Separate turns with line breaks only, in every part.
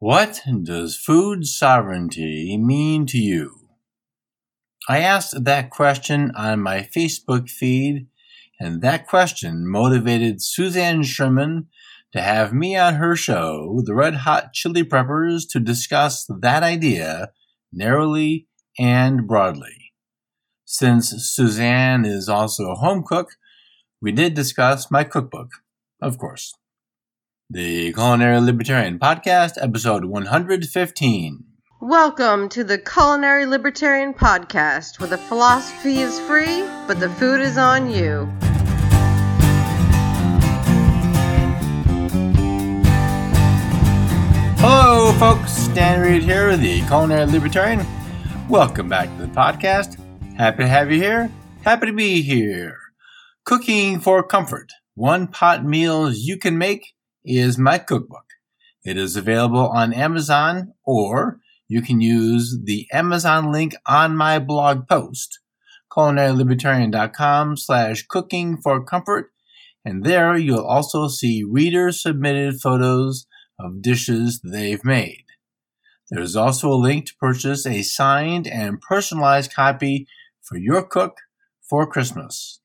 What does food sovereignty mean to you? I asked that question on my Facebook feed, and that question motivated Suzanne Sherman to have me on her show, The Red Hot Chilly Preppers, to discuss that idea narrowly and broadly. Since Suzanne is also a home cook, we did discuss my cookbook, of course. The Culinary Libertarian Podcast, episode 115.
Welcome to the Culinary Libertarian Podcast, where the philosophy is free, but the food is on you.
Hello, folks. Dan Reed here, the Culinary Libertarian. Welcome back to the podcast. Happy to have you here. Happy to be here. Cooking for comfort. One pot meals you can make is my cookbook. It is available on Amazon or you can use the Amazon link on my blog post, culinarylibertarian.com slash cooking for comfort. And there you'll also see reader submitted photos of dishes they've made. There's also a link to purchase a signed and personalized copy for your cook for Christmas.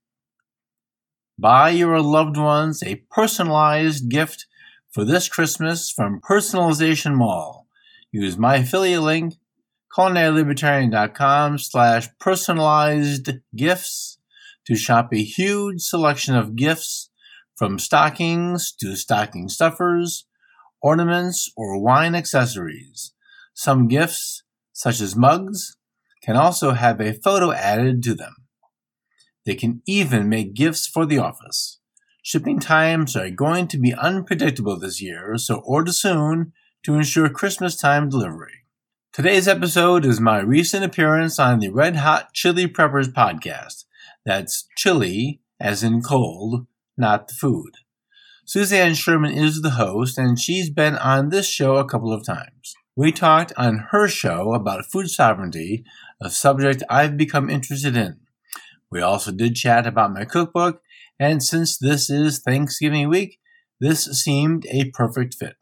Buy your loved ones a personalized gift for this Christmas from Personalization Mall. Use my affiliate link, culinarylibertarian.com slash personalized gifts to shop a huge selection of gifts from stockings to stocking stuffers, ornaments, or wine accessories. Some gifts, such as mugs, can also have a photo added to them. They can even make gifts for the office. Shipping times are going to be unpredictable this year, so order soon to ensure Christmas time delivery. Today's episode is my recent appearance on the Red Hot Chilly Preppers podcast. That's chili, as in cold, not the food. Suzanne Sherman is the host, and she's been on this show a couple of times. We talked on her show about food sovereignty, a subject I've become interested in. We also did chat about my cookbook, and since this is Thanksgiving week, this seemed a perfect fit.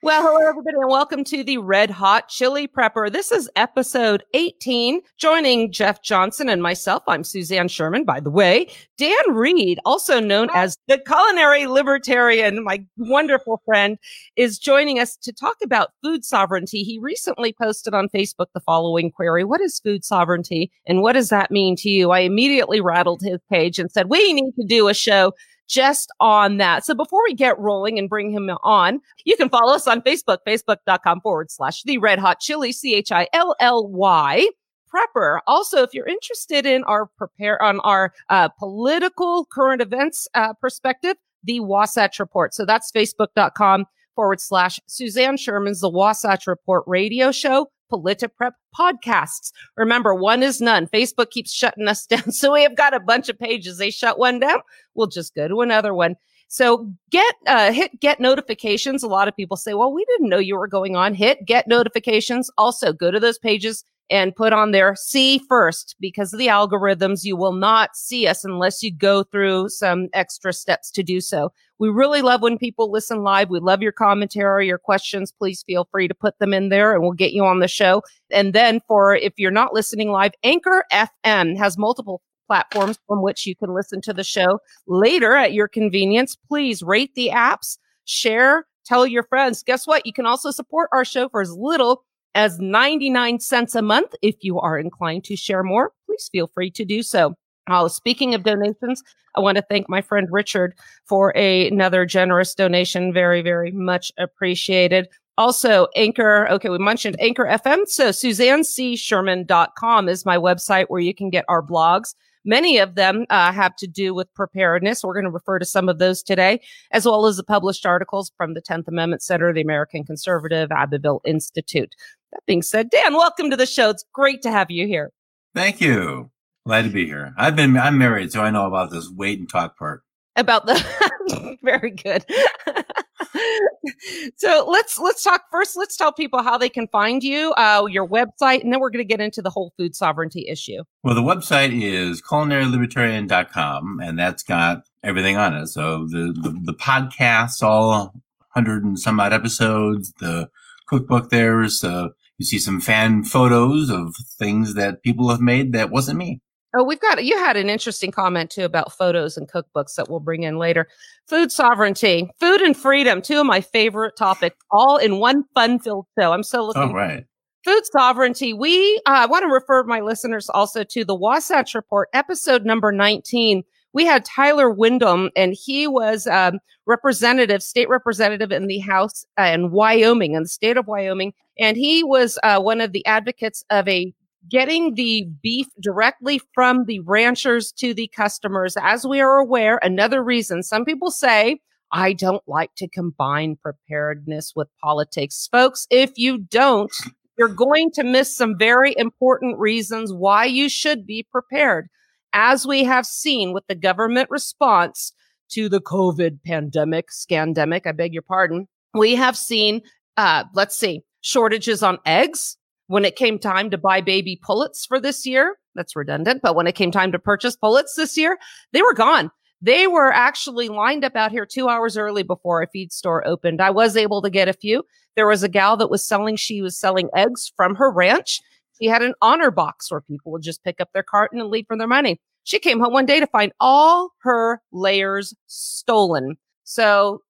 Well, hello, everybody, and welcome to the Red Hot Chilly Prepper. This is episode 18. Joining Jeff Johnson and myself, I'm Suzanne Sherman, by the way. Dan Reed, also known as the culinary libertarian, my wonderful friend, is joining us to talk about food sovereignty. He recently posted on Facebook the following query What is food sovereignty, and what does that mean to you? I immediately rattled his page and said, We need to do a show just on that. So before we get rolling and bring him on, you can follow us on Facebook, facebook.com forward slash the red hot chili, C H I L L Y prepper. Also, if you're interested in our prepare on our uh, political current events uh, perspective, the Wasatch Report. So that's facebook.com forward slash Suzanne Sherman's The Wasatch Report radio show. PolitiPrep podcasts. Remember, one is none. Facebook keeps shutting us down. So we have got a bunch of pages. They shut one down. We'll just go to another one. So get, uh, hit get notifications. A lot of people say, well, we didn't know you were going on. Hit get notifications. Also go to those pages and put on there see first because of the algorithms. You will not see us unless you go through some extra steps to do so. We really love when people listen live. We love your commentary, your questions. Please feel free to put them in there and we'll get you on the show. And then for if you're not listening live, Anchor FM has multiple platforms from which you can listen to the show later at your convenience. Please rate the apps, share, tell your friends. Guess what? You can also support our show for as little as 99 cents a month. If you are inclined to share more, please feel free to do so. Uh, speaking of donations, I want to thank my friend Richard for a, another generous donation. Very, very much appreciated. Also, Anchor, okay, we mentioned Anchor FM. So SuzanneCSherman.com is my website where you can get our blogs. Many of them uh, have to do with preparedness. We're going to refer to some of those today, as well as the published articles from the 10th Amendment Center, the American Conservative, Abbeville Institute. That being said, Dan, welcome to the show. It's great to have you here.
Thank you. Glad to be here. I've been I'm married, so I know about this wait and talk part.
About the very good. so let's let's talk first. Let's tell people how they can find you, uh, your website, and then we're going to get into the whole food sovereignty issue.
Well, the website is culinarylibertarian.com, and that's got everything on it. So the the, the podcasts, all hundred and some odd episodes, the cookbook there's So you see some fan photos of things that people have made that wasn't me.
Oh, we've got you had an interesting comment too about photos and cookbooks that we'll bring in later. Food sovereignty, food and freedom, two of my favorite topics, all in one fun-filled show. I'm so looking.
All right.
Food sovereignty. We uh, I want to refer my listeners also to the Wasatch Report, episode number 19. We had Tyler Lindholm, and he was um, representative, state representative in the House uh, in Wyoming, in the state of Wyoming, and he was uh, one of the advocates of a getting the beef directly from the ranchers to the customers. As we are aware, another reason some people say, I don't like to combine preparedness with politics. Folks, if you don't, you're going to miss some very important reasons why you should be prepared. As we have seen with the government response to the COVID pandemic, scandemic, I beg your pardon, we have seen, uh, let's see, shortages on eggs, when it came time to buy baby pullets for this year, that's redundant, but when it came time to purchase pullets this year, they were gone. They were actually lined up out here two hours early before a feed store opened. I was able to get a few. There was a gal that was selling, she was selling eggs from her ranch. She had an honor box where people would just pick up their carton and leave for their money. She came home one day to find all her layers stolen. So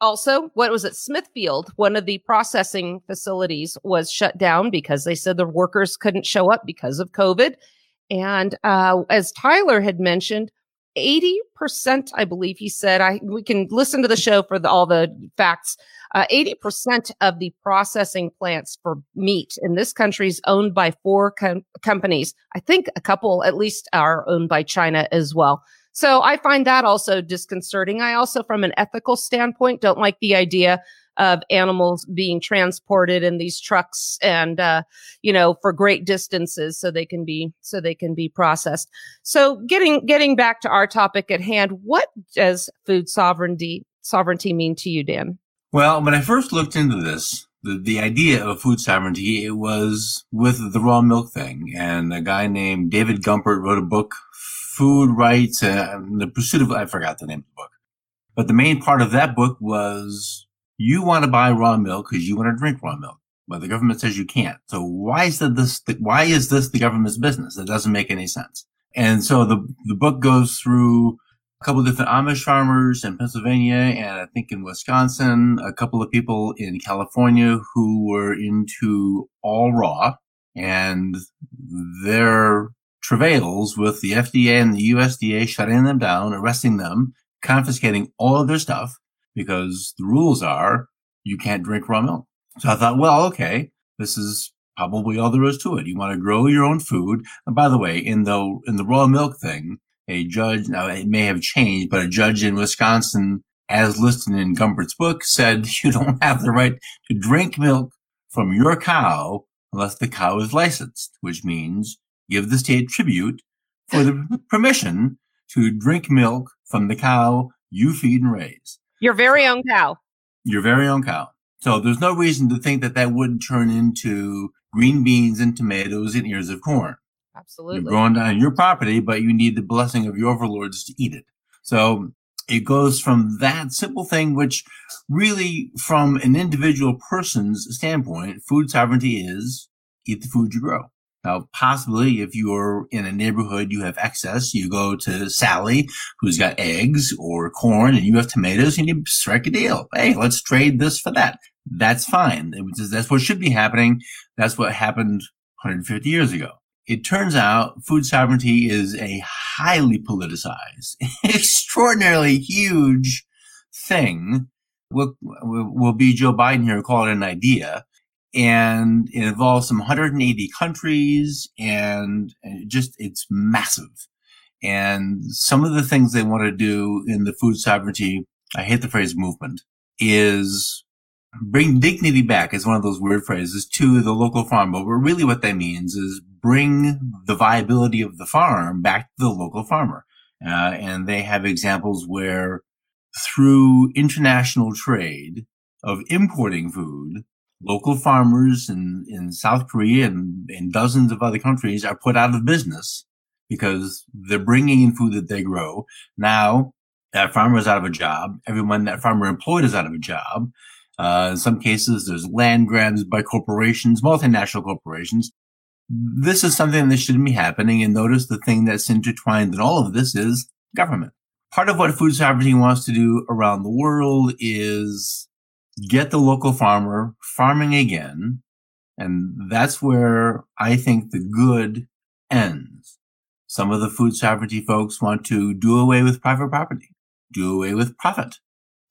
also, what was it? Smithfield, one of the processing facilities was shut down because they said the workers couldn't show up because of COVID. And uh, as Tyler had mentioned, 80%, I believe he said, I we can listen to the show for the, all the facts. Uh, 80% of the processing plants for meat in this country is owned by four com- companies. I think a couple at least are owned by China as well. So I find that also disconcerting. I also, from an ethical standpoint, don't like the idea of animals being transported in these trucks and uh, you know for great distances so they can be so they can be processed. So getting getting back to our topic at hand what does food sovereignty sovereignty mean to you dan?
Well when i first looked into this the, the idea of food sovereignty it was with the raw milk thing. And a guy named david gumpert wrote a book food rights uh, and the pursuit of, I forgot the name of the book. But the main part of that book was you want to buy raw milk because you want to drink raw milk. But the government says you can't. So why is this, why is this the government's business? It doesn't make any sense. And so the, the book goes through a couple of different Amish farmers in Pennsylvania and I think in Wisconsin, a couple of people in California who were into all raw and their travails with the FDA and the USDA shutting them down, arresting them, confiscating all of their stuff because the rules are you can't drink raw milk. So I thought, well, okay, this is probably all there is to it. You want to grow your own food. And by the way, in the, in the raw milk thing, a judge, now it may have changed, but a judge in Wisconsin, as listed in Gumpert's book, said you don't have the right to drink milk from your cow unless the cow is licensed, which means give the state tribute for the permission to drink milk from the cow you feed and raise.
Your very own cow.
Your very own cow. So there's no reason to think that that wouldn't turn into green beans and tomatoes and ears of corn.
Absolutely.
You're growing on your property, but you need the blessing of your overlords to eat it. So it goes from that simple thing, which really, from an individual person's standpoint, food sovereignty is eat the food you grow. Now, possibly if you're in a neighborhood, you have excess, you go to Sally, who's got eggs or corn, and you have tomatoes, and you strike a deal. Hey, let's trade this for that. That's fine. That's what should be happening. That's what happened 150 years ago. It turns out food sovereignty is a highly politicized, extraordinarily huge thing. Will will be Joe Biden here call it an idea and it involves some 180 countries and just it's massive. And some of the things they want to do in the food sovereignty, I hate the phrase movement, is bring dignity back is one of those weird phrases to the local farm. But really what that means is bring the viability of the farm back to the local farmer. Uh, and they have examples where through international trade of importing food, local farmers in, in South Korea and in dozens of other countries are put out of business because they're bringing in food that they grow. Now that farmer is out of a job. Everyone that farmer employed is out of a job. Uh, in some cases, there's land grabs by corporations, multinational corporations. This is something that shouldn't be happening. And notice the thing that's intertwined in all of this is government. Part of what food sovereignty wants to do around the world is get the local farmer farming again. And that's where I think the good ends. Some of the food sovereignty folks want to do away with private property, do away with profit.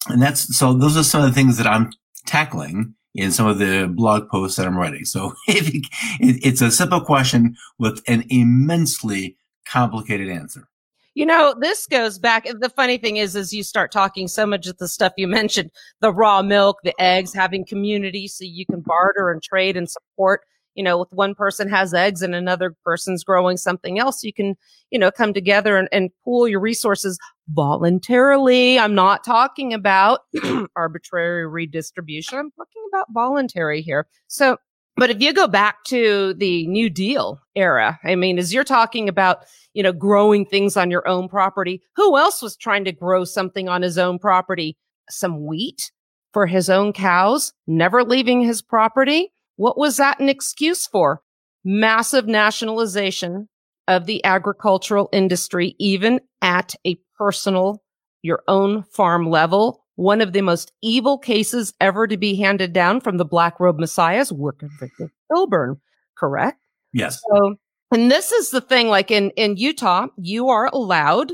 And that's, so those are some of the things that I'm tackling in some of the blog posts that I'm writing. So it's a simple question with an immensely complicated answer.
You know, this goes back. The funny thing is, as you start talking so much of the stuff you mentioned, the raw milk, the eggs, having community so you can barter and trade and support. You know, with one person has eggs and another person's growing something else, you can, you know, come together and, and pool your resources voluntarily. I'm not talking about arbitrary redistribution. I'm talking about voluntary here. So, but if you go back to the New Deal era, I mean, as you're talking about, you know, growing things on your own property. Who else was trying to grow something on his own property? Some wheat for his own cows, never leaving his property. What was that an excuse for? Massive nationalization of the agricultural industry, even at a personal, your own farm level. One of the most evil cases ever to be handed down from the Black Robe Messiahs, Wickard Victor Filburn, correct?
Yes.
So and this is the thing, like in, in Utah, you are allowed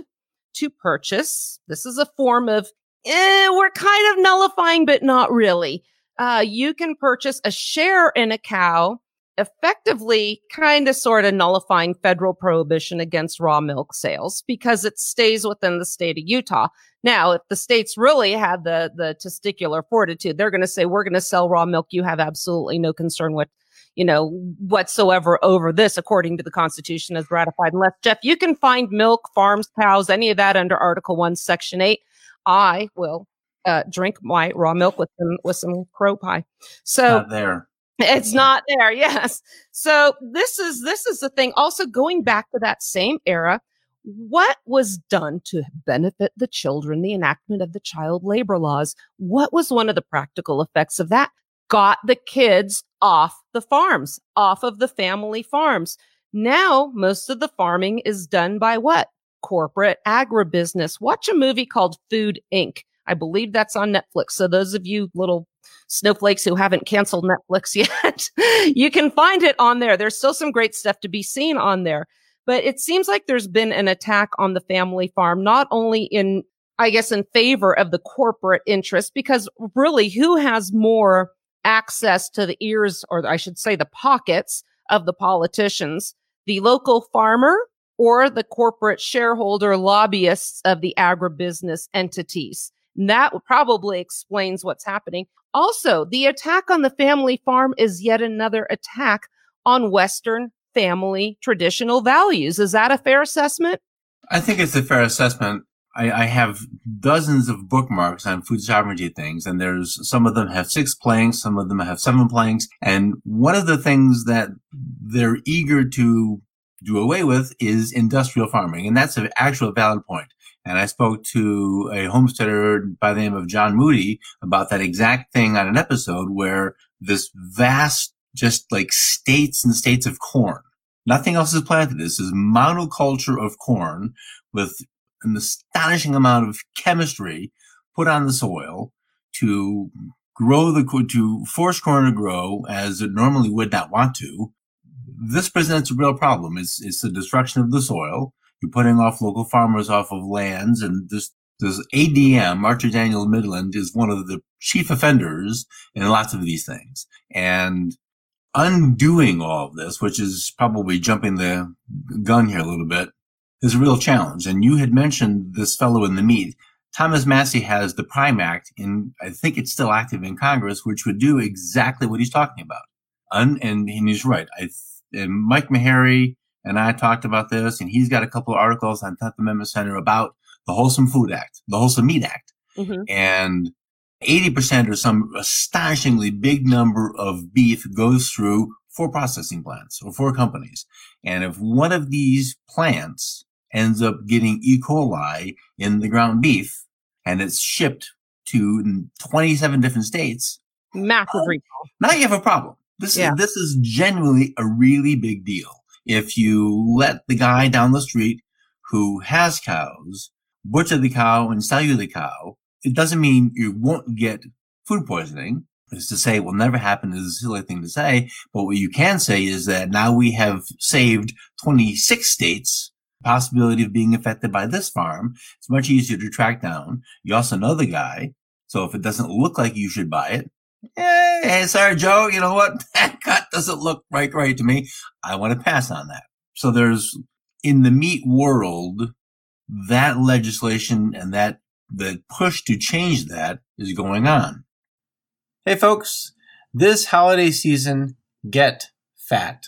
to purchase. This is a form of, eh, we're kind of nullifying, but not really. Uh, you can purchase a share in a cow, effectively kind of sort of nullifying federal prohibition against raw milk sales because it stays within the state of Utah. Now, if the states really had the, the testicular fortitude, they're going to say, we're going to sell raw milk. You have absolutely no concern with you know, whatsoever over this, according to the Constitution as ratified. Unless, Jeff, you can find milk, farms, cows, any of that under Article 1, Section 8. I will uh, drink my raw milk with some, with some crow pie. So
Not there.
It's not there. Yes. So this is, this is the thing. Also going back to that same era, what was done to benefit the children, the enactment of the child labor laws? What was one of the practical effects of that? got the kids off the farms, off of the family farms. Now, most of the farming is done by what? Corporate agribusiness. Watch a movie called Food Inc. I believe that's on Netflix. So those of you little snowflakes who haven't canceled Netflix yet, you can find it on there. There's still some great stuff to be seen on there. But it seems like there's been an attack on the family farm, not only in, I guess, in favor of the corporate interest, because really who has more access to the ears, or I should say the pockets of the politicians, the local farmer or the corporate shareholder lobbyists of the agribusiness entities. That probably explains what's happening. Also, the attack on the family farm is yet another attack on Western family traditional values. Is that a fair assessment?
I think it's a fair assessment. I, I, have dozens of bookmarks on food sovereignty things, and there's some of them have six planks, some of them have seven planks. And one of the things that they're eager to do away with is industrial farming. And that's an actual valid point. And I spoke to a homesteader by the name of John Moody about that exact thing on an episode where this vast, just like states and states of corn, nothing else is planted. This is monoculture of corn with an astonishing amount of chemistry put on the soil to grow the to force corn to grow as it normally would not want to. This presents a real problem. It's it's the destruction of the soil. You're putting off local farmers off of lands, and this this ADM, Archer Daniel Midland, is one of the chief offenders in lots of these things. And undoing all of this, which is probably jumping the gun here a little bit, is a real challenge. And you had mentioned this fellow in the meat. Thomas Massie has the Prime Act, and I think it's still active in Congress, which would do exactly what he's talking about. and, and he's right. I, and Mike Maharrey and I talked about this, and he's got a couple of articles on 10th Amendment Center about the Wholesome Food Act, the Wholesome Meat Act. Mm-hmm. And 80% or some astonishingly big number of beef goes through four processing plants or four companies. And if one of these plants ends up getting E. coli in the ground beef and it's shipped to 27 different states,
Massive recall.
now you have a problem. This
Yeah.
is this is genuinely a really big deal. If you let the guy down the street who has cows butcher the cow and sell you the cow, it doesn't mean you won't get food poisoning. It's to say it will never happen is a silly thing to say, but what you can say is that now we have saved 26 states The possibility of being affected by this farm. It's much easier to track down. You also know the guy. So if it doesn't look like you should buy it, hey, sorry, Joe, you know what? That cut doesn't look right, right to me. I want to pass on that. So there's in the meat world, that legislation and that the push to change that is going on. Hey folks, this holiday season, get fat.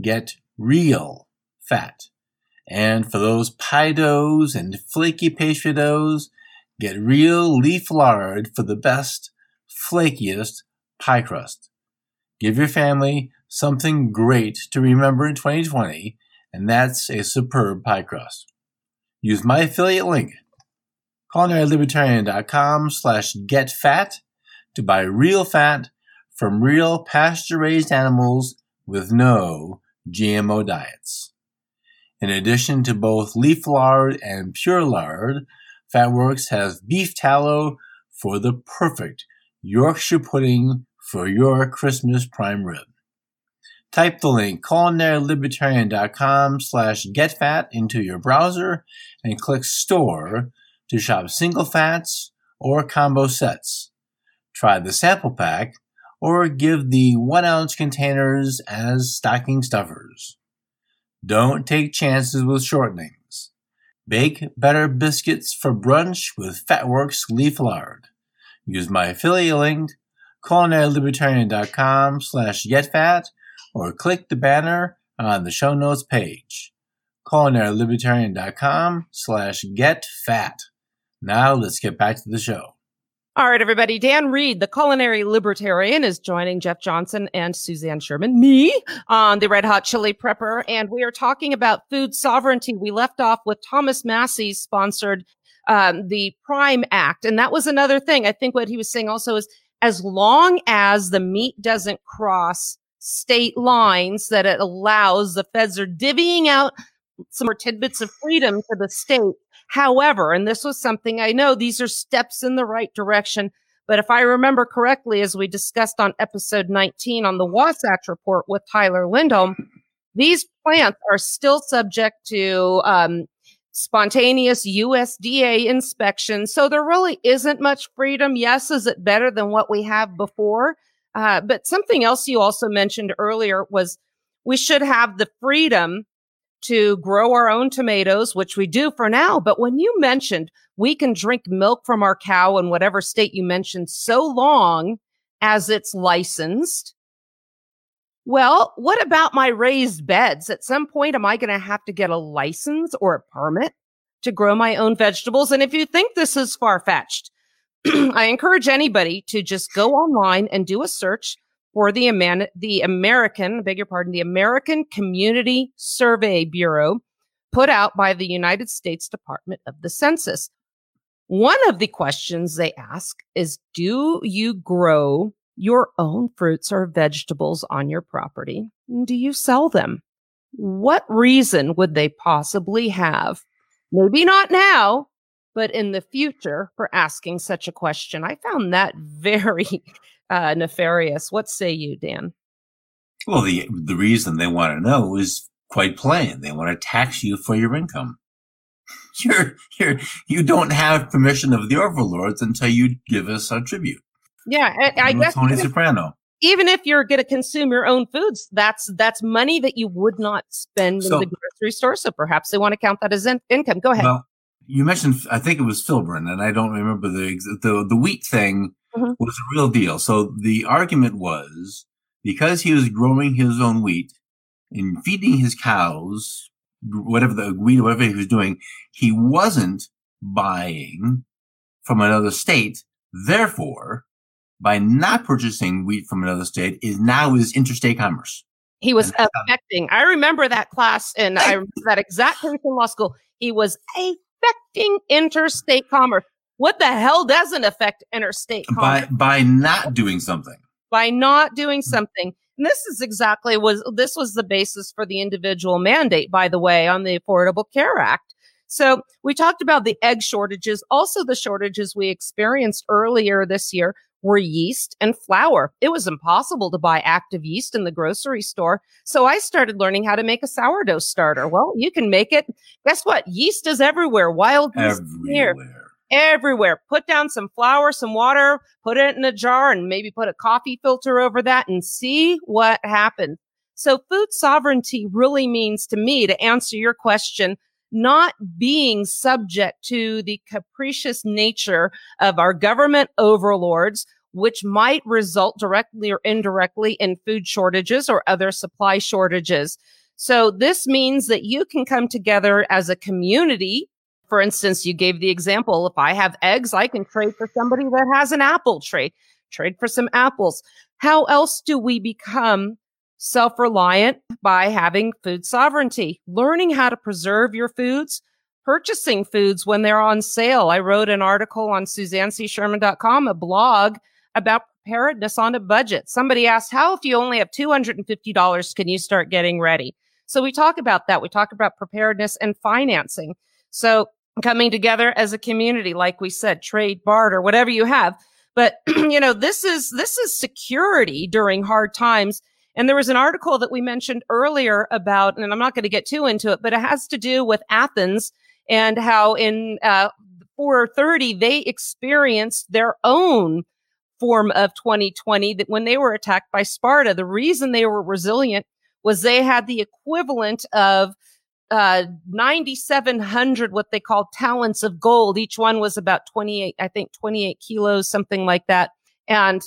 Get real fat. And for those pie doughs and flaky pastry doughs, get real leaf lard for the best, flakiest pie crust. Give your family something great to remember in 2020, and that's a superb pie crust. Use my affiliate link, culinarylibertarian.com slash getfat to buy real fat from real pasture-raised animals with no GMO diets. In addition to both leaf lard and pure lard, Fatworks has beef tallow for the perfect Yorkshire pudding for your Christmas prime rib. Type the link culinarylibertarian.com slash getfat into your browser and click store to shop single fats or combo sets. Try the sample pack or give the one ounce containers as stocking stuffers. Don't take chances with shortenings. Bake better biscuits for brunch with Fatworks leaf lard. Use my affiliate link, culinarylibertarian.com slash getfat, or click the banner on the show notes page. culinarylibertarian.com slash getfat. Now let's get back to the show.
All right, everybody. Dan Reed, the culinary libertarian, is joining Jeff Johnson and Suzanne Sherman, me, on the Red Hot Chilly Prepper. And we are talking about food sovereignty. We left off with Thomas Massie's sponsored um, the Prime Act. And that was another thing. I think what he was saying also is as long as the meat doesn't cross state lines, that it allows the feds are divvying out some more tidbits of freedom to the state. However, and this was something I know these are steps in the right direction. But if I remember correctly, as we discussed on episode 19 on the Wasatch report with Tyler Lindholm, these plants are still subject to um, spontaneous USDA inspection. So there really isn't much freedom. Yes, is it better than what we have before? Uh, but something else you also mentioned earlier was we should have the freedom to grow our own tomatoes, which we do for now. But when you mentioned we can drink milk from our cow in whatever state you mentioned so long as it's licensed. Well, what about my raised beds? At some point, am I going to have to get a license or a permit to grow my own vegetables? And if you think this is far fetched, I encourage anybody to just go online and do a search for the, Aman- the American, beg your pardon, the American Community Survey Bureau put out by the United States Department of the Census. One of the questions they ask is Do you grow your own fruits or vegetables on your property? Do you sell them? What reason would they possibly have? Maybe not now, but in the future for asking such a question. I found that very uh, nefarious. What say you, Dan?
Well, the the reason they want to know is quite plain. They want to tax you for your income. You're you're you don't have permission of the overlords until you give us a tribute.
Yeah, I, I guess
Tony
even,
Soprano.
even if you're going to consume your own foods, that's that's money that you would not spend
So-
in the grocery store. So perhaps they want to count that as in- income. Go ahead.
Well, you mentioned I think it was Filburn, and I don't remember the the the wheat thing
Mhm.
was a real deal. So the argument was because he was growing his own wheat and feeding his cows, whatever the wheat, whatever he was doing, he wasn't buying from another state. Therefore, by not purchasing wheat from another state, is now is interstate commerce.
He was
And
affecting. I remember that class, and I remember that exact case in law school. He was affecting interstate commerce. What the hell doesn't affect interstate
commerce? By by not doing something.
By not doing hmm. something. And this is exactly was this was the basis for the individual mandate, by the way, on the Affordable Care Act. So we talked about the egg shortages, also the shortages we experienced earlier this year were yeast and flour. It was impossible to buy active yeast in the grocery store. So I started learning how to make a sourdough starter. Well, you can make it. Guess what? Yeast is everywhere. Wild yeast everywhere. here. Everywhere. Put down some flour, some water, put it in a jar and maybe put a coffee filter over that and see what happens. So food sovereignty really means to me to answer your question, not being subject to the capricious nature of our government overlords, which might result directly or indirectly in food shortages or other supply shortages. So this means that you can come together as a community. For instance, you gave the example, if I have eggs, I can trade for somebody that has an apple trade, trade for some apples. How else do we become self reliant by having food sovereignty, learning how to preserve your foods, purchasing foods when they're on sale. I wrote an article on SuzanneCSherman.com, a blog about preparedness on a budget. Somebody asked, how if you only have $250 can you start getting ready? So we talk about that. We talk about preparedness and financing. So coming together as a community, like we said, trade, barter, whatever you have. But, you know, this is, this is security during hard times and there was an article that we mentioned earlier about, and I'm not going to get too into it, but it has to do with Athens and how in uh, 430 they experienced their own form of 2020 that when they were attacked by Sparta, the reason they were resilient was they had the equivalent of uh, 9,700 what they call talents of gold. Each one was about 28, I think 28 kilos, something like that. And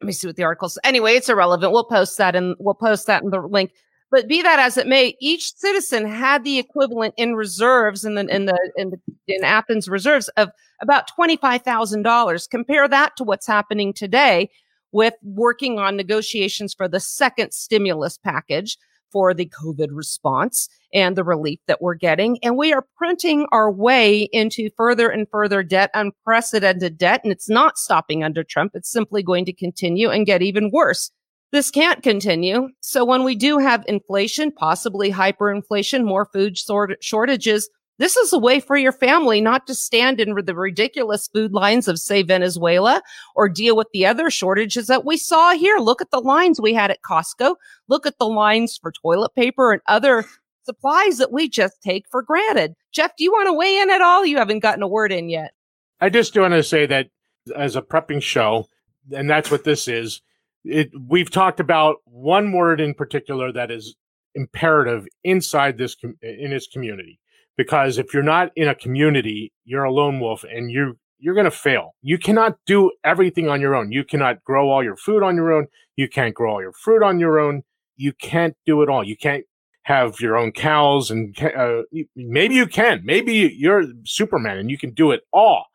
let me see what the articles. Anyway, it's irrelevant. We'll post that and we'll post that in the link. But be that as it may, each citizen had the equivalent in reserves in the in the in, the, in Athens reserves of about twenty five thousand dollars. Compare that to what's happening today with working on negotiations for the second stimulus package for the COVID response and the relief that we're getting. And we are printing our way into further and further debt, unprecedented debt. And it's not stopping under Trump. It's simply going to continue and get even worse. This can't continue. So when we do have inflation, possibly hyperinflation, more food shortages, this is a way for your family not to stand in the ridiculous food lines of, say, Venezuela or deal with the other shortages that we saw here. Look at the lines we had at Costco. Look at the lines for toilet paper and other supplies that we just take for granted. Jeff, do you want to weigh in at all? You haven't gotten a word in yet.
I just want to say that as a prepping show, and that's what this is, it, we've talked about one word in particular that is imperative inside this in this community because if you're not in a community, you're a lone wolf and you you're going to fail. You cannot do everything on your own. You cannot grow all your food on your own. You can't grow all your fruit on your own. You can't do it all. You can't have your own cows and uh, maybe you can. Maybe you're Superman and you can do it all,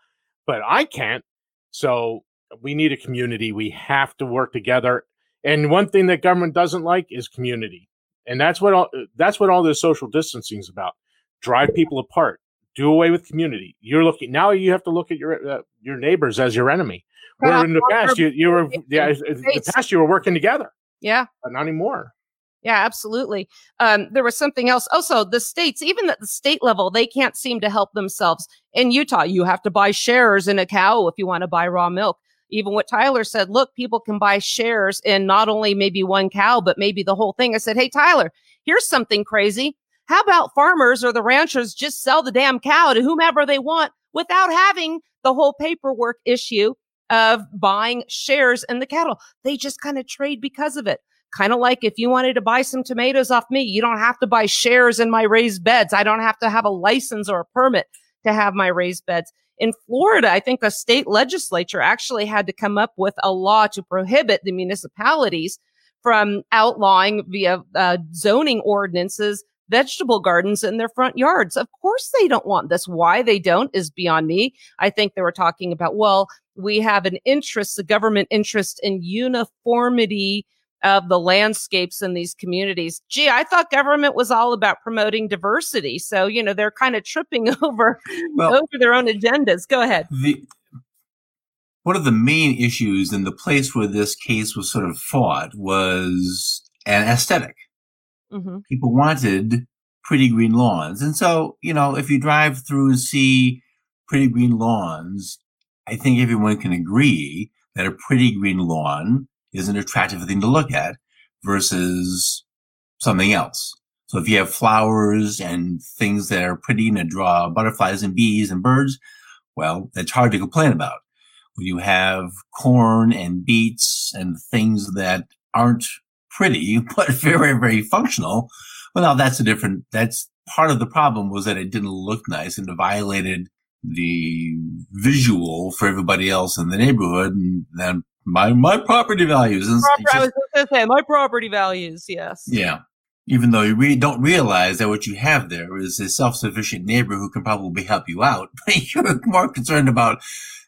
but I can't. So we need a community. We have to work together. And one thing that government doesn't like is community. And that's what all, that's what all this social distancing is about drive people apart, do away with community. You're looking now. You have to look at your uh, your neighbors as your enemy. Where in the past you you were yeah, the past you were working together.
Yeah,
but not anymore.
Yeah, absolutely. Um, there was something else. Also, the states, even at the state level, they can't seem to help themselves. In Utah, you have to buy shares in a cow if you want to buy raw milk. Even what Tyler said, look, people can buy shares in not only maybe one cow, but maybe the whole thing. I said, Hey, Tyler, here's something crazy. How about farmers or the ranchers just sell the damn cow to whomever they want without having the whole paperwork issue of buying shares in the cattle? They just kind of trade because of it. Kind of like if you wanted to buy some tomatoes off me, you don't have to buy shares in my raised beds. I don't have to have a license or a permit to have my raised beds. In Florida, I think the state legislature actually had to come up with a law to prohibit the municipalities from outlawing via uh, zoning ordinances vegetable gardens in their front yards. Of course they don't want this. Why they don't is beyond me. I think they were talking about, well, we have an interest, the government interest in uniformity of the landscapes in these communities. Gee, I thought government was all about promoting diversity. So, you know, they're kind of tripping over well, over their own agendas. Go ahead.
The, one of the main issues in the place where this case was sort of fought was an aesthetic. Mm-hmm. People wanted pretty green lawns. And so, you know, if you drive through and see pretty green lawns, I think everyone can agree that a pretty green lawn is an attractive thing to look at versus something else. So if you have flowers and things that are pretty and draw butterflies and bees and birds, well, that's hard to complain about. When you have corn and beets and things that aren't pretty, but very, very functional, well, now that's a different, that's part of the problem was that it didn't look nice and violated the visual for everybody else in the neighborhood. And then my my property values. And
property, just, I was going to say my property values. Yes.
Yeah. Even though you really don't realize that what you have there is a self-sufficient neighbor who can probably help you out, but you're more concerned about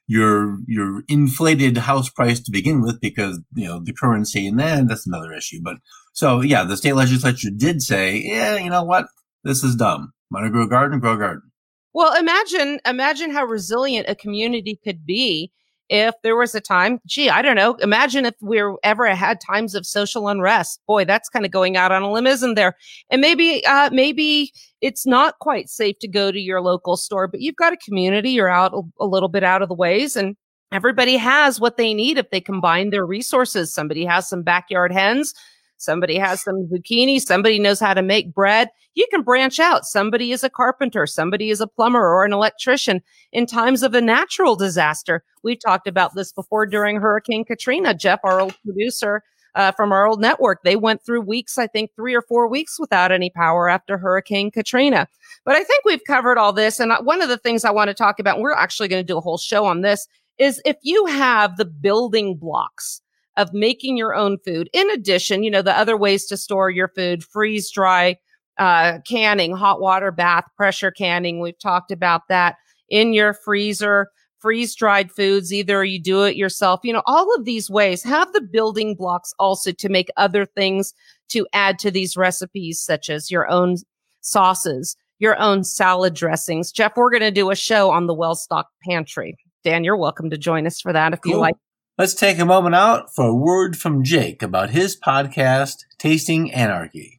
your your inflated house price to begin with because you know the currency, and then that's another issue. But so yeah, the state legislature did say, yeah, you know what, this is dumb. Want to grow a garden? Grow a garden.
Well, imagine imagine how resilient a community could be if there was a time, gee, I don't know. Imagine if we ever had times of social unrest. Boy, that's kind of going out on a limb, isn't there? And maybe, uh, maybe it's not quite safe to go to your local store, but you've got a community, you're out a little bit out of the ways and everybody has what they need if they combine their resources. Somebody has some backyard hens. Somebody has some zucchini. Somebody knows how to make bread. You can branch out. Somebody is a carpenter. Somebody is a plumber or an electrician. In times of a natural disaster, we've talked about this before during Hurricane Katrina. Jeff, our old producer, uh, from our old network. They went through weeks, I think three or four weeks without any power after Hurricane Katrina. But I think we've covered all this. And one of the things I want to talk about, we're actually going to do a whole show on this, is if you have the building blocks of making your own food. In addition, you know, the other ways to store your food, freeze dry, uh, canning, hot water bath, pressure canning. We've talked about that in your freezer, freeze dried foods. Either you do it yourself, you know, all of these ways have the building blocks also to make other things to add to these recipes, such as your own sauces, your own salad dressings. Jeff, we're going to do a show on the well stocked pantry. Dan, you're welcome to join us for that if cool. you like.
Let's take a moment out for a word from Jake about his podcast, Tasting Anarchy.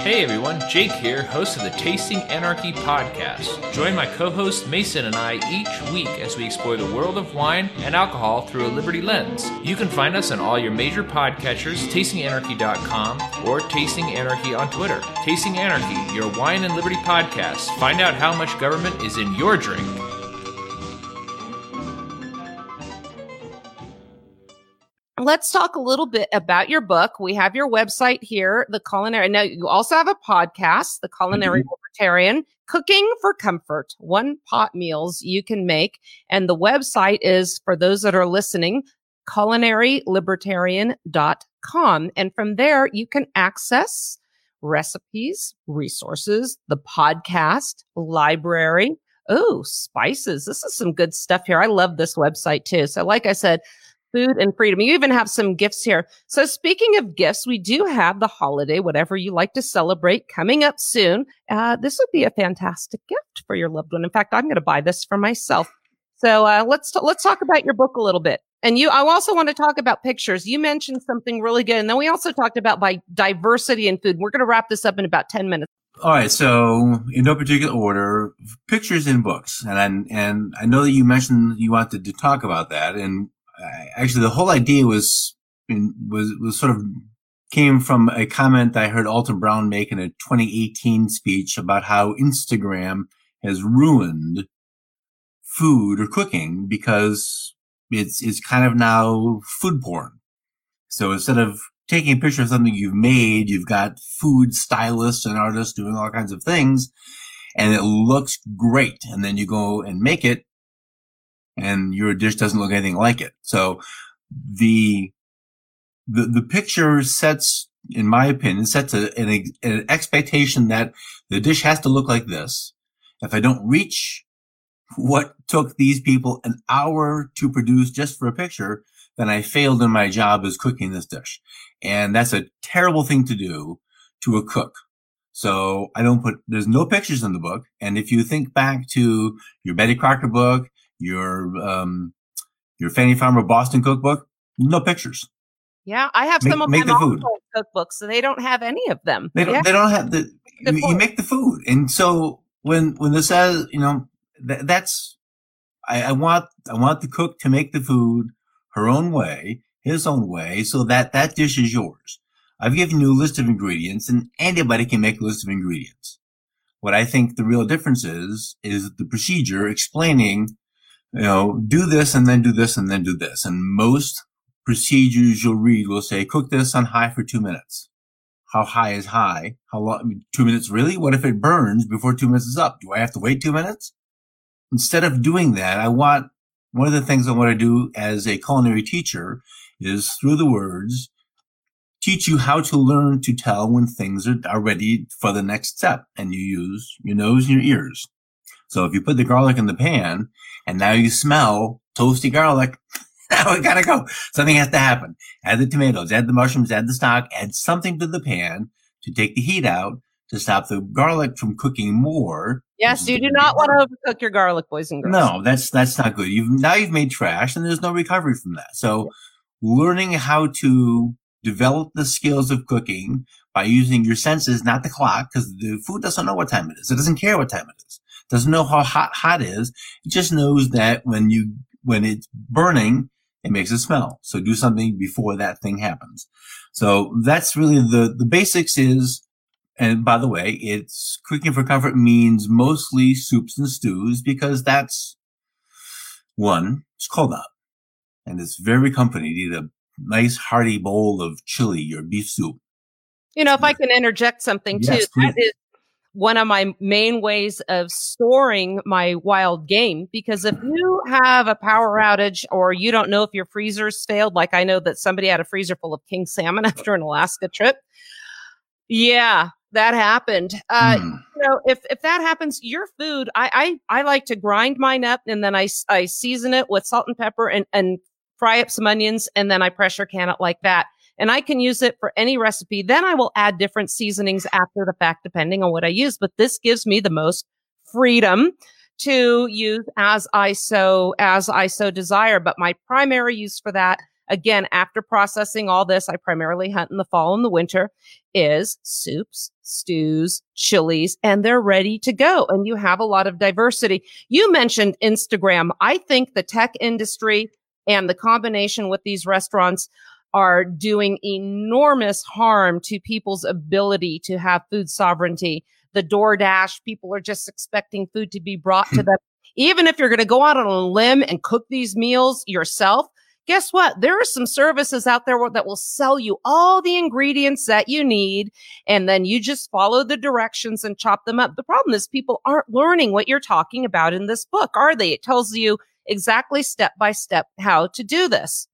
Hey everyone, Jake here, host of the Tasting Anarchy podcast. Join my co host Mason and I each week as we explore the world of wine and alcohol through a Liberty lens. You can find us on all your major podcatchers, tastinganarchy.com, or Tasting Anarchy on Twitter. Tasting Anarchy, your wine and liberty podcast. Find out how much government is in your drink
let's talk a little bit about your book. We have your website here, the culinary. Now you also have a podcast, the culinary mm-hmm. libertarian cooking for comfort, one pot meals you can make. And the website is for those that are listening, culinarylibertarian.com. And from there you can access recipes, resources, the podcast, library. Oh, spices. This is some good stuff here. I love this website too. So like I said, food and freedom. You even have some gifts here. So speaking of gifts, we do have the holiday, whatever you like to celebrate coming up soon. Uh, this would be a fantastic gift for your loved one. In fact, I'm going to buy this for myself. So uh, let's t- let's talk about your book a little bit. And you, I also want to talk about pictures. You mentioned something really good, and then we also talked about by diversity in food. We're going to wrap this up in about ten minutes.
All right, so in no particular order, pictures in books, and I, and I know that you mentioned you wanted to talk about that, and actually the whole idea was was was sort of came from a comment I heard Alton Brown make in a 2018 speech about how Instagram has ruined food or cooking because it's it's kind of now food porn. So instead of taking a picture of something you've made, you've got food stylists and artists doing all kinds of things, and it looks great. And then you go and make it, and your dish doesn't look anything like it. So the the the picture sets, in my opinion, sets a, an, an expectation that the dish has to look like this. If I don't reach what took these people an hour to produce just for a picture, then I failed in my job as cooking this dish. And that's a terrible thing to do to a cook. So I don't put, there's no pictures in the book. And if you think back to your Betty Crocker book, your, um, your Fannie Farmer Boston cookbook, no pictures.
Yeah, I have
Make-
some of
make
my
the food.
mom's cookbooks, so they don't have any of them.
They don't,
Yeah.
they don't have the, you, you make the food. And so when, when this says, you know, th- that's, I, I want, I want the cook to make the food her own way, his own way, so that that dish is yours. I've given you a list of ingredients and anybody can make a list of ingredients. What I think the real difference is, is the procedure explaining, you know, do this and then do this and then do this. And most procedures you'll read will say, cook this on high for two minutes. How high is high? How long? Two minutes really? What if it burns before two minutes is up? Do I have to wait two minutes? Instead of doing that, I want, one of the things I want to do as a culinary teacher is through the words, teach you how to learn to tell when things are, are ready for the next step. And you use your nose and your ears. So if you put the garlic in the pan and now you smell toasty garlic, now it gotta go. Something has to happen. Add the tomatoes, add the mushrooms, add the stock, add something to the pan to take the heat out to stop the garlic from cooking more.
Yes, you do not want to overcook your garlic, boys and girls.
No, that's that's not good. You've now you've made trash, and there's no recovery from that. So, learning how to develop the skills of cooking by using your senses, not the clock, because the food doesn't know what time it is. It doesn't care what time it is. Doesn't know how hot hot is. It just knows that when you when it's burning, it makes a smell. So do something before that thing happens. So that's really the the basics is and by the way, it's cooking for comfort means mostly soups and stews because that's one, it's cold out and it's very comforting. Need a nice hearty bowl of chili or beef soup.
You know, if I can interject something too,
Yes,
that
please.
is one of my main ways of storing my wild game. Because if you have a power outage or you don't know if your freezer's failed, like I know that somebody had a freezer full of king salmon after an Alaska trip. Yeah, that happened. Uh,
Hmm.
you know, if if that happens, your food, I I I like to grind mine up and then I I season it with salt and pepper and and fry up some onions and then I pressure can it like that. And I can use it for any recipe. Then I will add different seasonings after the fact, depending on what I use. But this gives me the most freedom to use as I so as I so desire. But my primary use for that, again, after processing all this, I primarily hunt in the fall and the winter, is soups, stews, chilies, and they're ready to go. And you have a lot of diversity. You mentioned Instagram. I think the tech industry and the combination with these restaurants are doing enormous harm to people's ability to have food sovereignty. The DoorDash, people are just expecting food to be brought to hmm. them. Even if you're going to go out on a limb and cook these meals yourself, guess what? There are some services out there that will sell you all the ingredients that you need. And then you just follow the directions and chop them up. The problem is people aren't learning what you're talking about in this book, are they? It tells you exactly step by step how to do this.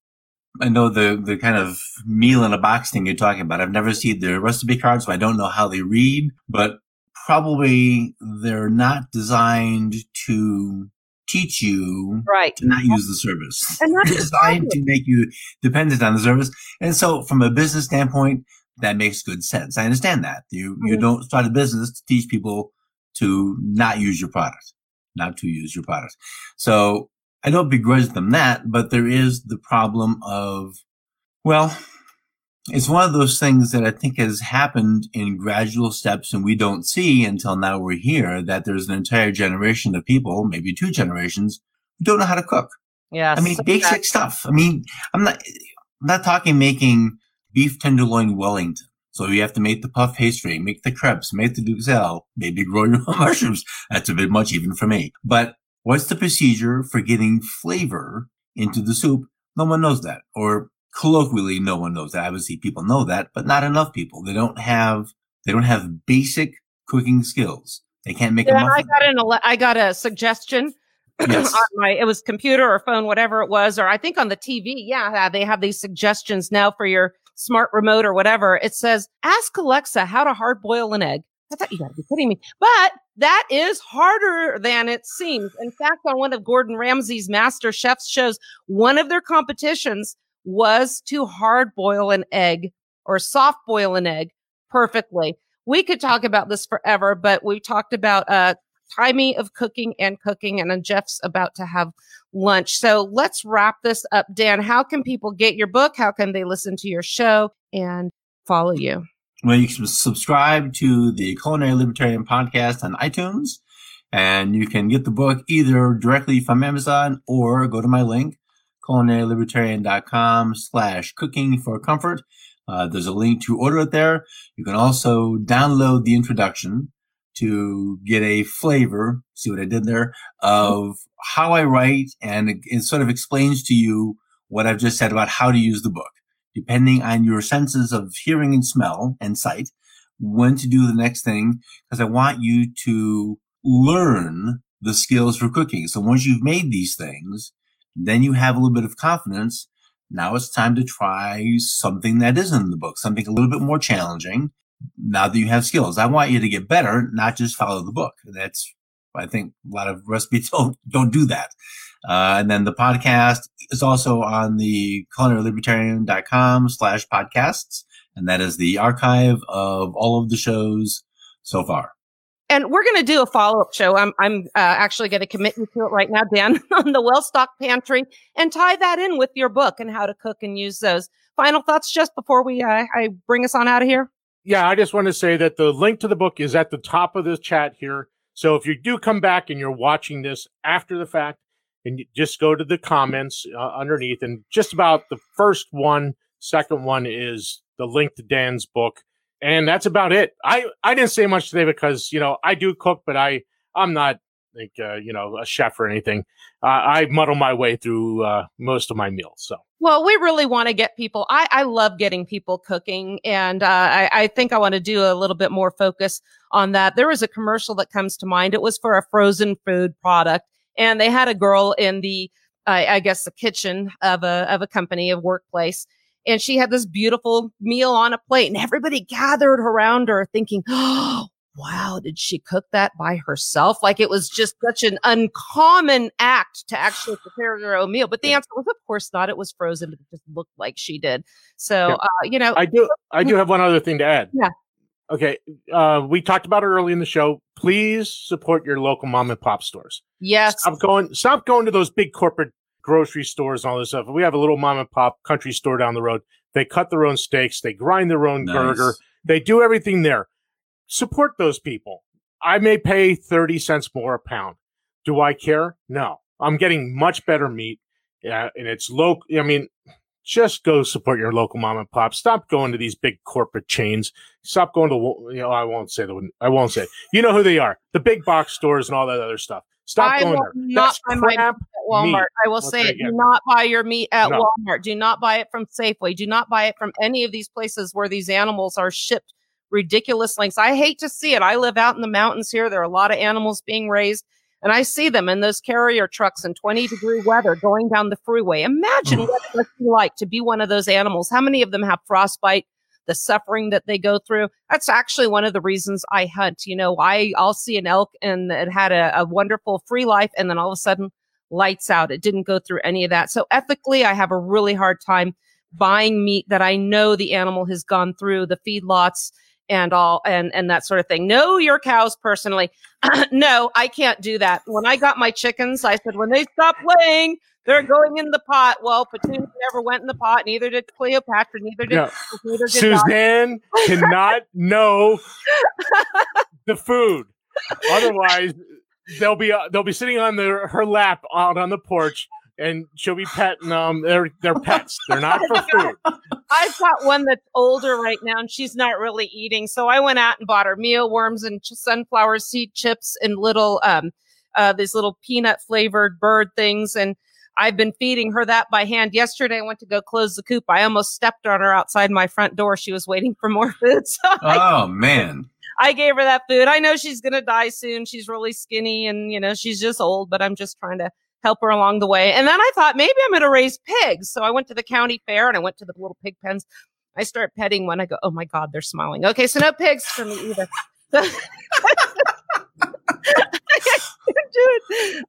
I know the, the kind of meal in a box thing you're talking about. I've never seen the recipe cards, so I don't know how they read, but probably they're not designed to teach you
Right.
to not use the service.
And that's the
designed to make you dependent on the service. And so from a business standpoint, that makes good sense. I understand that. You you
Mhm.
don't start a business to teach people to not use your product, not to use your product. So I don't begrudge them that, but there is the problem of, well, it's one of those things that I think has happened in gradual steps and we don't see until now we're here that there's an entire generation of people, maybe two generations, who don't know how to cook.
Yeah.
I mean, basic stuff. I mean, I'm not, I'm not talking making beef tenderloin Wellington. So you have to make the puff pastry, make the crepes, make the duxelle, maybe grow your own mushrooms. That's a bit much even for me. But what's the procedure for getting flavor into the soup? No one knows that. Or colloquially, no one knows that. Obviously people know that, but not enough people. They don't have, they don't have basic cooking skills. They can't make a
Yeah, I got an ele- I got a suggestion
Yes.
on my it was computer or phone, whatever it was, or I think on the TV. Yeah, they have these suggestions now for your smart remote or whatever. It says, "Ask Alexa how to hard boil an egg." I thought you got to be kidding me, but that is harder than it seems. In fact, on one of Gordon Ramsay's Master Chefs shows, one of their competitions was to hard boil an egg or soft boil an egg perfectly. We could talk about this forever, but we talked about uh, timing of cooking and cooking, and Jeff's about to have lunch. So let's wrap this up. Dan, how can people get your book? How can they listen to your show and follow you?
Well, you can subscribe to the Culinary Libertarian podcast on iTunes, and you can get the book either directly from Amazon or go to my link, culinarylibertarian.com slash cooking for comfort. Uh, there's a link to order it there. You can also download the introduction to get a flavor, see what I did there, of how I write. And it, it sort of explains to you what I've just said about how to use the book, depending on your senses of hearing and smell and sight, when to do the next thing. Cause I want you to learn the skills for cooking. So once you've made these things, then you have a little bit of confidence. Now it's time to try something that isn't in the book, something a little bit more challenging now that you have skills. I want you to get better, not just follow the book. That's, I think a lot of recipes don't, don't do that. Uh, and then the podcast is also on the culinarylibertarian.com slash podcasts. And that is the archive of all of the shows so far.
And we're going to do a follow up show. I'm, I'm uh, actually going to commit you to it right now, Dan, on the well stocked pantry and tie that in with your book and how to cook and use those. Final thoughts just before we, uh, I bring us on out of here?
yeah, I just want to say that the link to the book is at the top of the chat here. So if you do come back and you're watching this after the fact, and you just go to the comments uh, underneath, and just about the first one, second one is the link to Dan's book, and that's about it. I I didn't say much today because you know I do cook, but I I'm not like uh, you know a chef or anything. Uh, I muddle my way through uh, most of my meals. So
well, we really want to get people. I I love getting people cooking, and uh, I I think I want to do a little bit more focus on that. There was a commercial that comes to mind. It was for a frozen food product, and they had a girl in the I, I guess the kitchen of a of a company of workplace. And she had this beautiful meal on a plate, and everybody gathered around her, thinking, "Oh, wow, did she cook that by herself? Like it was just such an uncommon act to actually prepare your own meal. But the answer was, of course not. It was frozen. but It just looked like she did. So, yeah. uh, you know,
I do, I do have one other thing to add.
Yeah.
Okay. Uh, we talked about it early in the show. Please support your local mom and pop stores.
Yes.
Stop going, stop going to those big corporate grocery stores and all this stuff. We have a little mom and pop country store down the road. They cut their own steaks. They grind their own nice. burger. They do everything there support those people. I may pay 30 cents more a pound. Do I care? No. I'm getting much better meat. Yeah, and it's low. I mean, just go support your local mom and pop. Stop going to these big corporate chains. Stop going to, you know, I won't say the, I won't say. You know who they are. The big box stores and all that other stuff. Stop
I
going there.
Not buy my meat at Walmart. Meat. I will say it. Do not buy your meat at no. Walmart. Do not buy it from Safeway. Do not buy it from any of these places where these animals are shipped ridiculous lengths. I hate to see it. I live out in the mountains here. There are a lot of animals being raised and I see them in those carrier trucks in 20 degree weather going down the freeway. Imagine what it must be like to be one of those animals. How many of them have frostbite? The suffering that they go through. That's actually one of the reasons I hunt. You know, I, I'll see an elk and it had a, a wonderful free life. And then all of a sudden lights out. It didn't go through any of that. So ethically, I have a really hard time buying meat that I know the animal has gone through the feedlots and all and and that sort of thing. Know your cows personally. no, I can't do that. When I got my chickens, I said when they stop laying, they're going in the pot. Well, Petunia never went in the pot. Neither did Cleopatra. Neither did, yeah. neither did
Suzanne. cannot know the food. Otherwise, they'll be uh, they'll be sitting on their her lap out on the porch and she'll be petting them. They're they're pets. They're not for food.
I've got one that's older right now, and she's not really eating. So I went out and bought her mealworms and sunflower seed chips and little um uh these little peanut flavored bird things and. I've been feeding her that by hand. Yesterday, I went to go close the coop. I almost stepped on her outside my front door. She was waiting for more food. So
oh I, man.
I gave her that food. I know she's going to die soon. She's really skinny and, you know, she's just old, but I'm just trying to help her along the way. And then I thought maybe I'm going to raise pigs. So I went to the county fair and I went to the little pig pens. I start petting one. I go, oh my God, they're smiling. Okay, so no pigs for me either.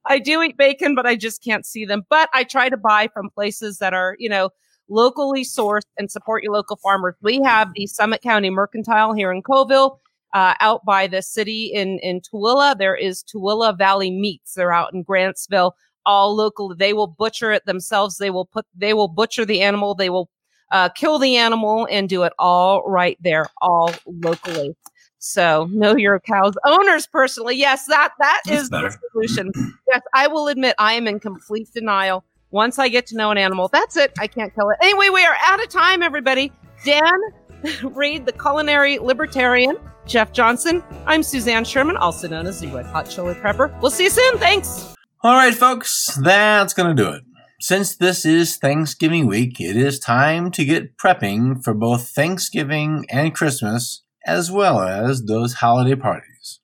I do eat bacon, but I just can't see them. But I try to buy from places that are, you know, locally sourced and support your local farmers. We have the Summit County Mercantile here in Coalville. Uh, out by the city in in Tooele, there is Tooele Valley Meats. They're out in Grantsville, all local. They will butcher it themselves. They will put they will butcher the animal. They will uh, kill the animal and do it all right there, all locally. So know your cow's owners personally. Yes, that that
That's
is
better.
the solution. yes, I will admit I am in complete denial. Once I get to know an animal, that's it. I can't kill it. Anyway, we are out of time, everybody. Dan Reed, the culinary libertarian, Jeff Johnson. I'm Suzanne Sherman, also known as the Red Hot Chilly Prepper. We'll see you soon. Thanks.
All right, folks, that's going to do it. Since this is Thanksgiving week, it is time to get prepping for both Thanksgiving and Christmas, as well as those holiday parties.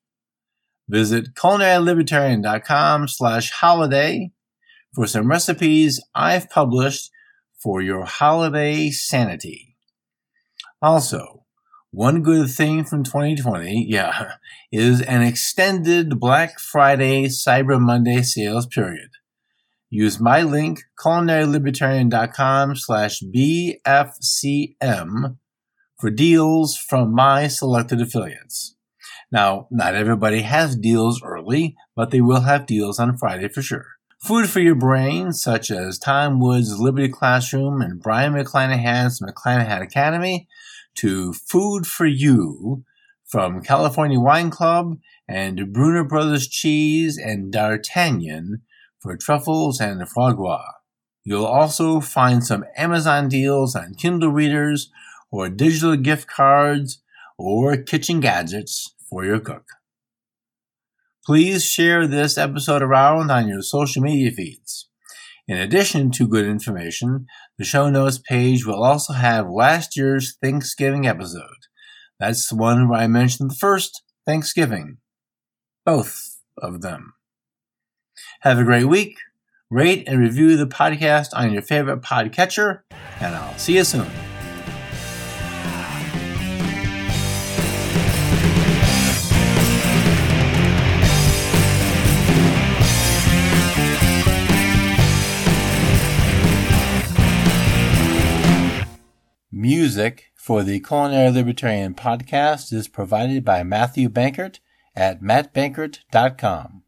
Visit culinarylibertarian.com slash holiday for some recipes I've published for your holiday sanity. Also, one good thing from 2020, yeah, is an extended Black Friday Cyber Monday sales period. Use my link, culinarylibertarian.com slash BFCM for deals from my selected affiliates. Now, not everybody has deals early, but they will have deals on Friday for sure. Food for your brain, such as Tom Woods' Liberty Classroom and Brion McClanahan's McClanahan Academy, to Food for You from California Wine Club and Bruner Brothers Cheese and D'Artagnan for truffles and foie gras. You'll also find some Amazon deals on Kindle readers or digital gift cards or kitchen gadgets for your cook. Please share this episode around on your social media feeds. In addition to good information, the show notes page will also have last year's Thanksgiving episode. That's the one where I mentioned the first Thanksgiving. Both of them. Have a great week. Rate and review the podcast on your favorite podcatcher, and I'll see you soon. Music for the Culinary Libertarian podcast is provided by Matthew Bankert at mattbankert.com.